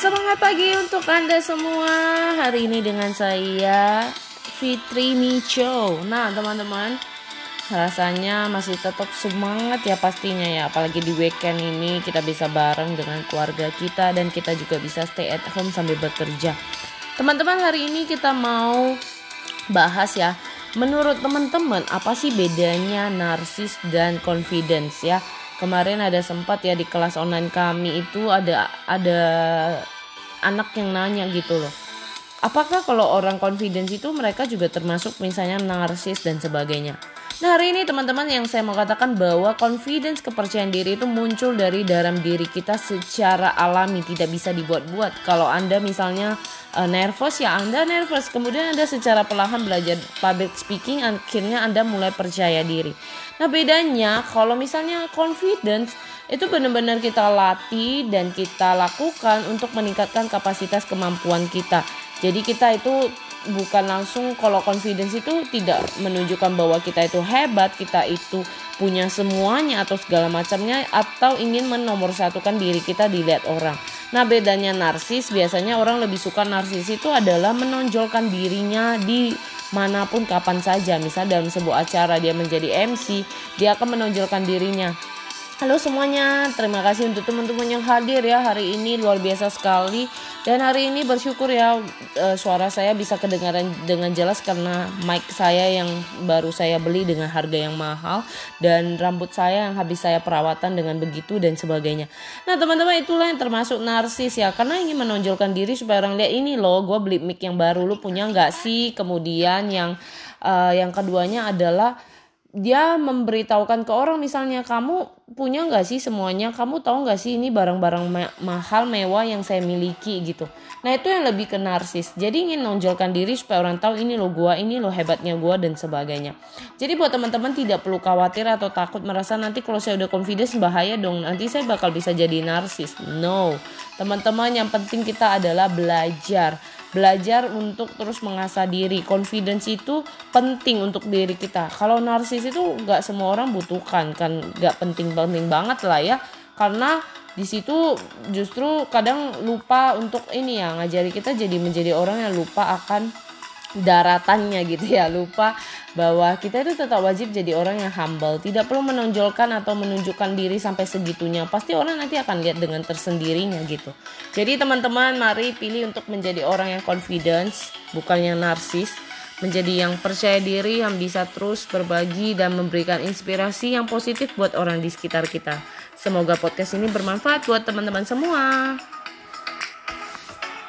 Selamat pagi untuk Anda semua. Hari ini dengan saya Fitri Micho. Nah, teman-teman, rasanya masih tetap semangat ya pastinya ya. Apalagi di weekend ini kita bisa bareng dengan keluarga kita dan kita juga bisa stay at home sambil bekerja. Teman-teman, hari ini kita mau bahas ya. Menurut teman-teman, apa sih bedanya narsis dan confidence ya? kemarin ada sempat ya di kelas online kami itu ada ada anak yang nanya gitu loh apakah kalau orang confidence itu mereka juga termasuk misalnya narsis dan sebagainya Nah hari ini teman-teman yang saya mau katakan bahwa confidence kepercayaan diri itu muncul dari dalam diri kita secara alami tidak bisa dibuat-buat. Kalau anda misalnya uh, nervous ya anda nervous, kemudian anda secara perlahan belajar public speaking, akhirnya anda mulai percaya diri. Nah bedanya kalau misalnya confidence itu benar-benar kita latih dan kita lakukan untuk meningkatkan kapasitas kemampuan kita. Jadi kita itu bukan langsung kalau confidence itu tidak menunjukkan bahwa kita itu hebat, kita itu punya semuanya atau segala macamnya atau ingin menomorsatukan diri kita dilihat orang. Nah, bedanya narsis biasanya orang lebih suka narsis itu adalah menonjolkan dirinya di mana pun kapan saja. Misal dalam sebuah acara dia menjadi MC, dia akan menonjolkan dirinya Halo semuanya, terima kasih untuk teman-teman yang hadir ya hari ini luar biasa sekali dan hari ini bersyukur ya e, suara saya bisa kedengaran dengan jelas karena mic saya yang baru saya beli dengan harga yang mahal dan rambut saya yang habis saya perawatan dengan begitu dan sebagainya. Nah teman-teman itulah yang termasuk narsis ya karena ingin menonjolkan diri supaya orang lihat ini loh gue beli mic yang baru lu punya nggak sih kemudian yang uh, yang keduanya adalah dia memberitahukan ke orang misalnya kamu punya nggak sih semuanya? Kamu tahu nggak sih ini barang-barang ma mahal mewah yang saya miliki? Gitu. Nah itu yang lebih ke narsis. Jadi ingin nonjolkan diri supaya orang tahu ini lo gua ini lo hebatnya gua dan sebagainya. Jadi buat teman-teman tidak perlu khawatir atau takut merasa nanti kalau saya udah confidence bahaya dong. Nanti saya bakal bisa jadi narsis. No. Teman-teman yang penting kita adalah belajar belajar untuk terus mengasah diri. Confidence itu penting untuk diri kita. Kalau narsis itu nggak semua orang butuhkan kan? Nggak penting-penting banget lah ya. Karena di situ justru kadang lupa untuk ini ya ngajari kita jadi menjadi orang yang lupa akan daratannya gitu ya. Lupa bahwa kita itu tetap wajib jadi orang yang humble. Tidak perlu menonjolkan atau menunjukkan diri sampai segitunya. Pasti orang nanti akan lihat dengan tersendirinya gitu. Jadi teman-teman mari pilih untuk menjadi orang yang confidence bukan yang narsis. Menjadi yang percaya diri yang bisa terus berbagi dan memberikan inspirasi yang positif buat orang di sekitar kita. Semoga podcast ini bermanfaat buat teman-teman semua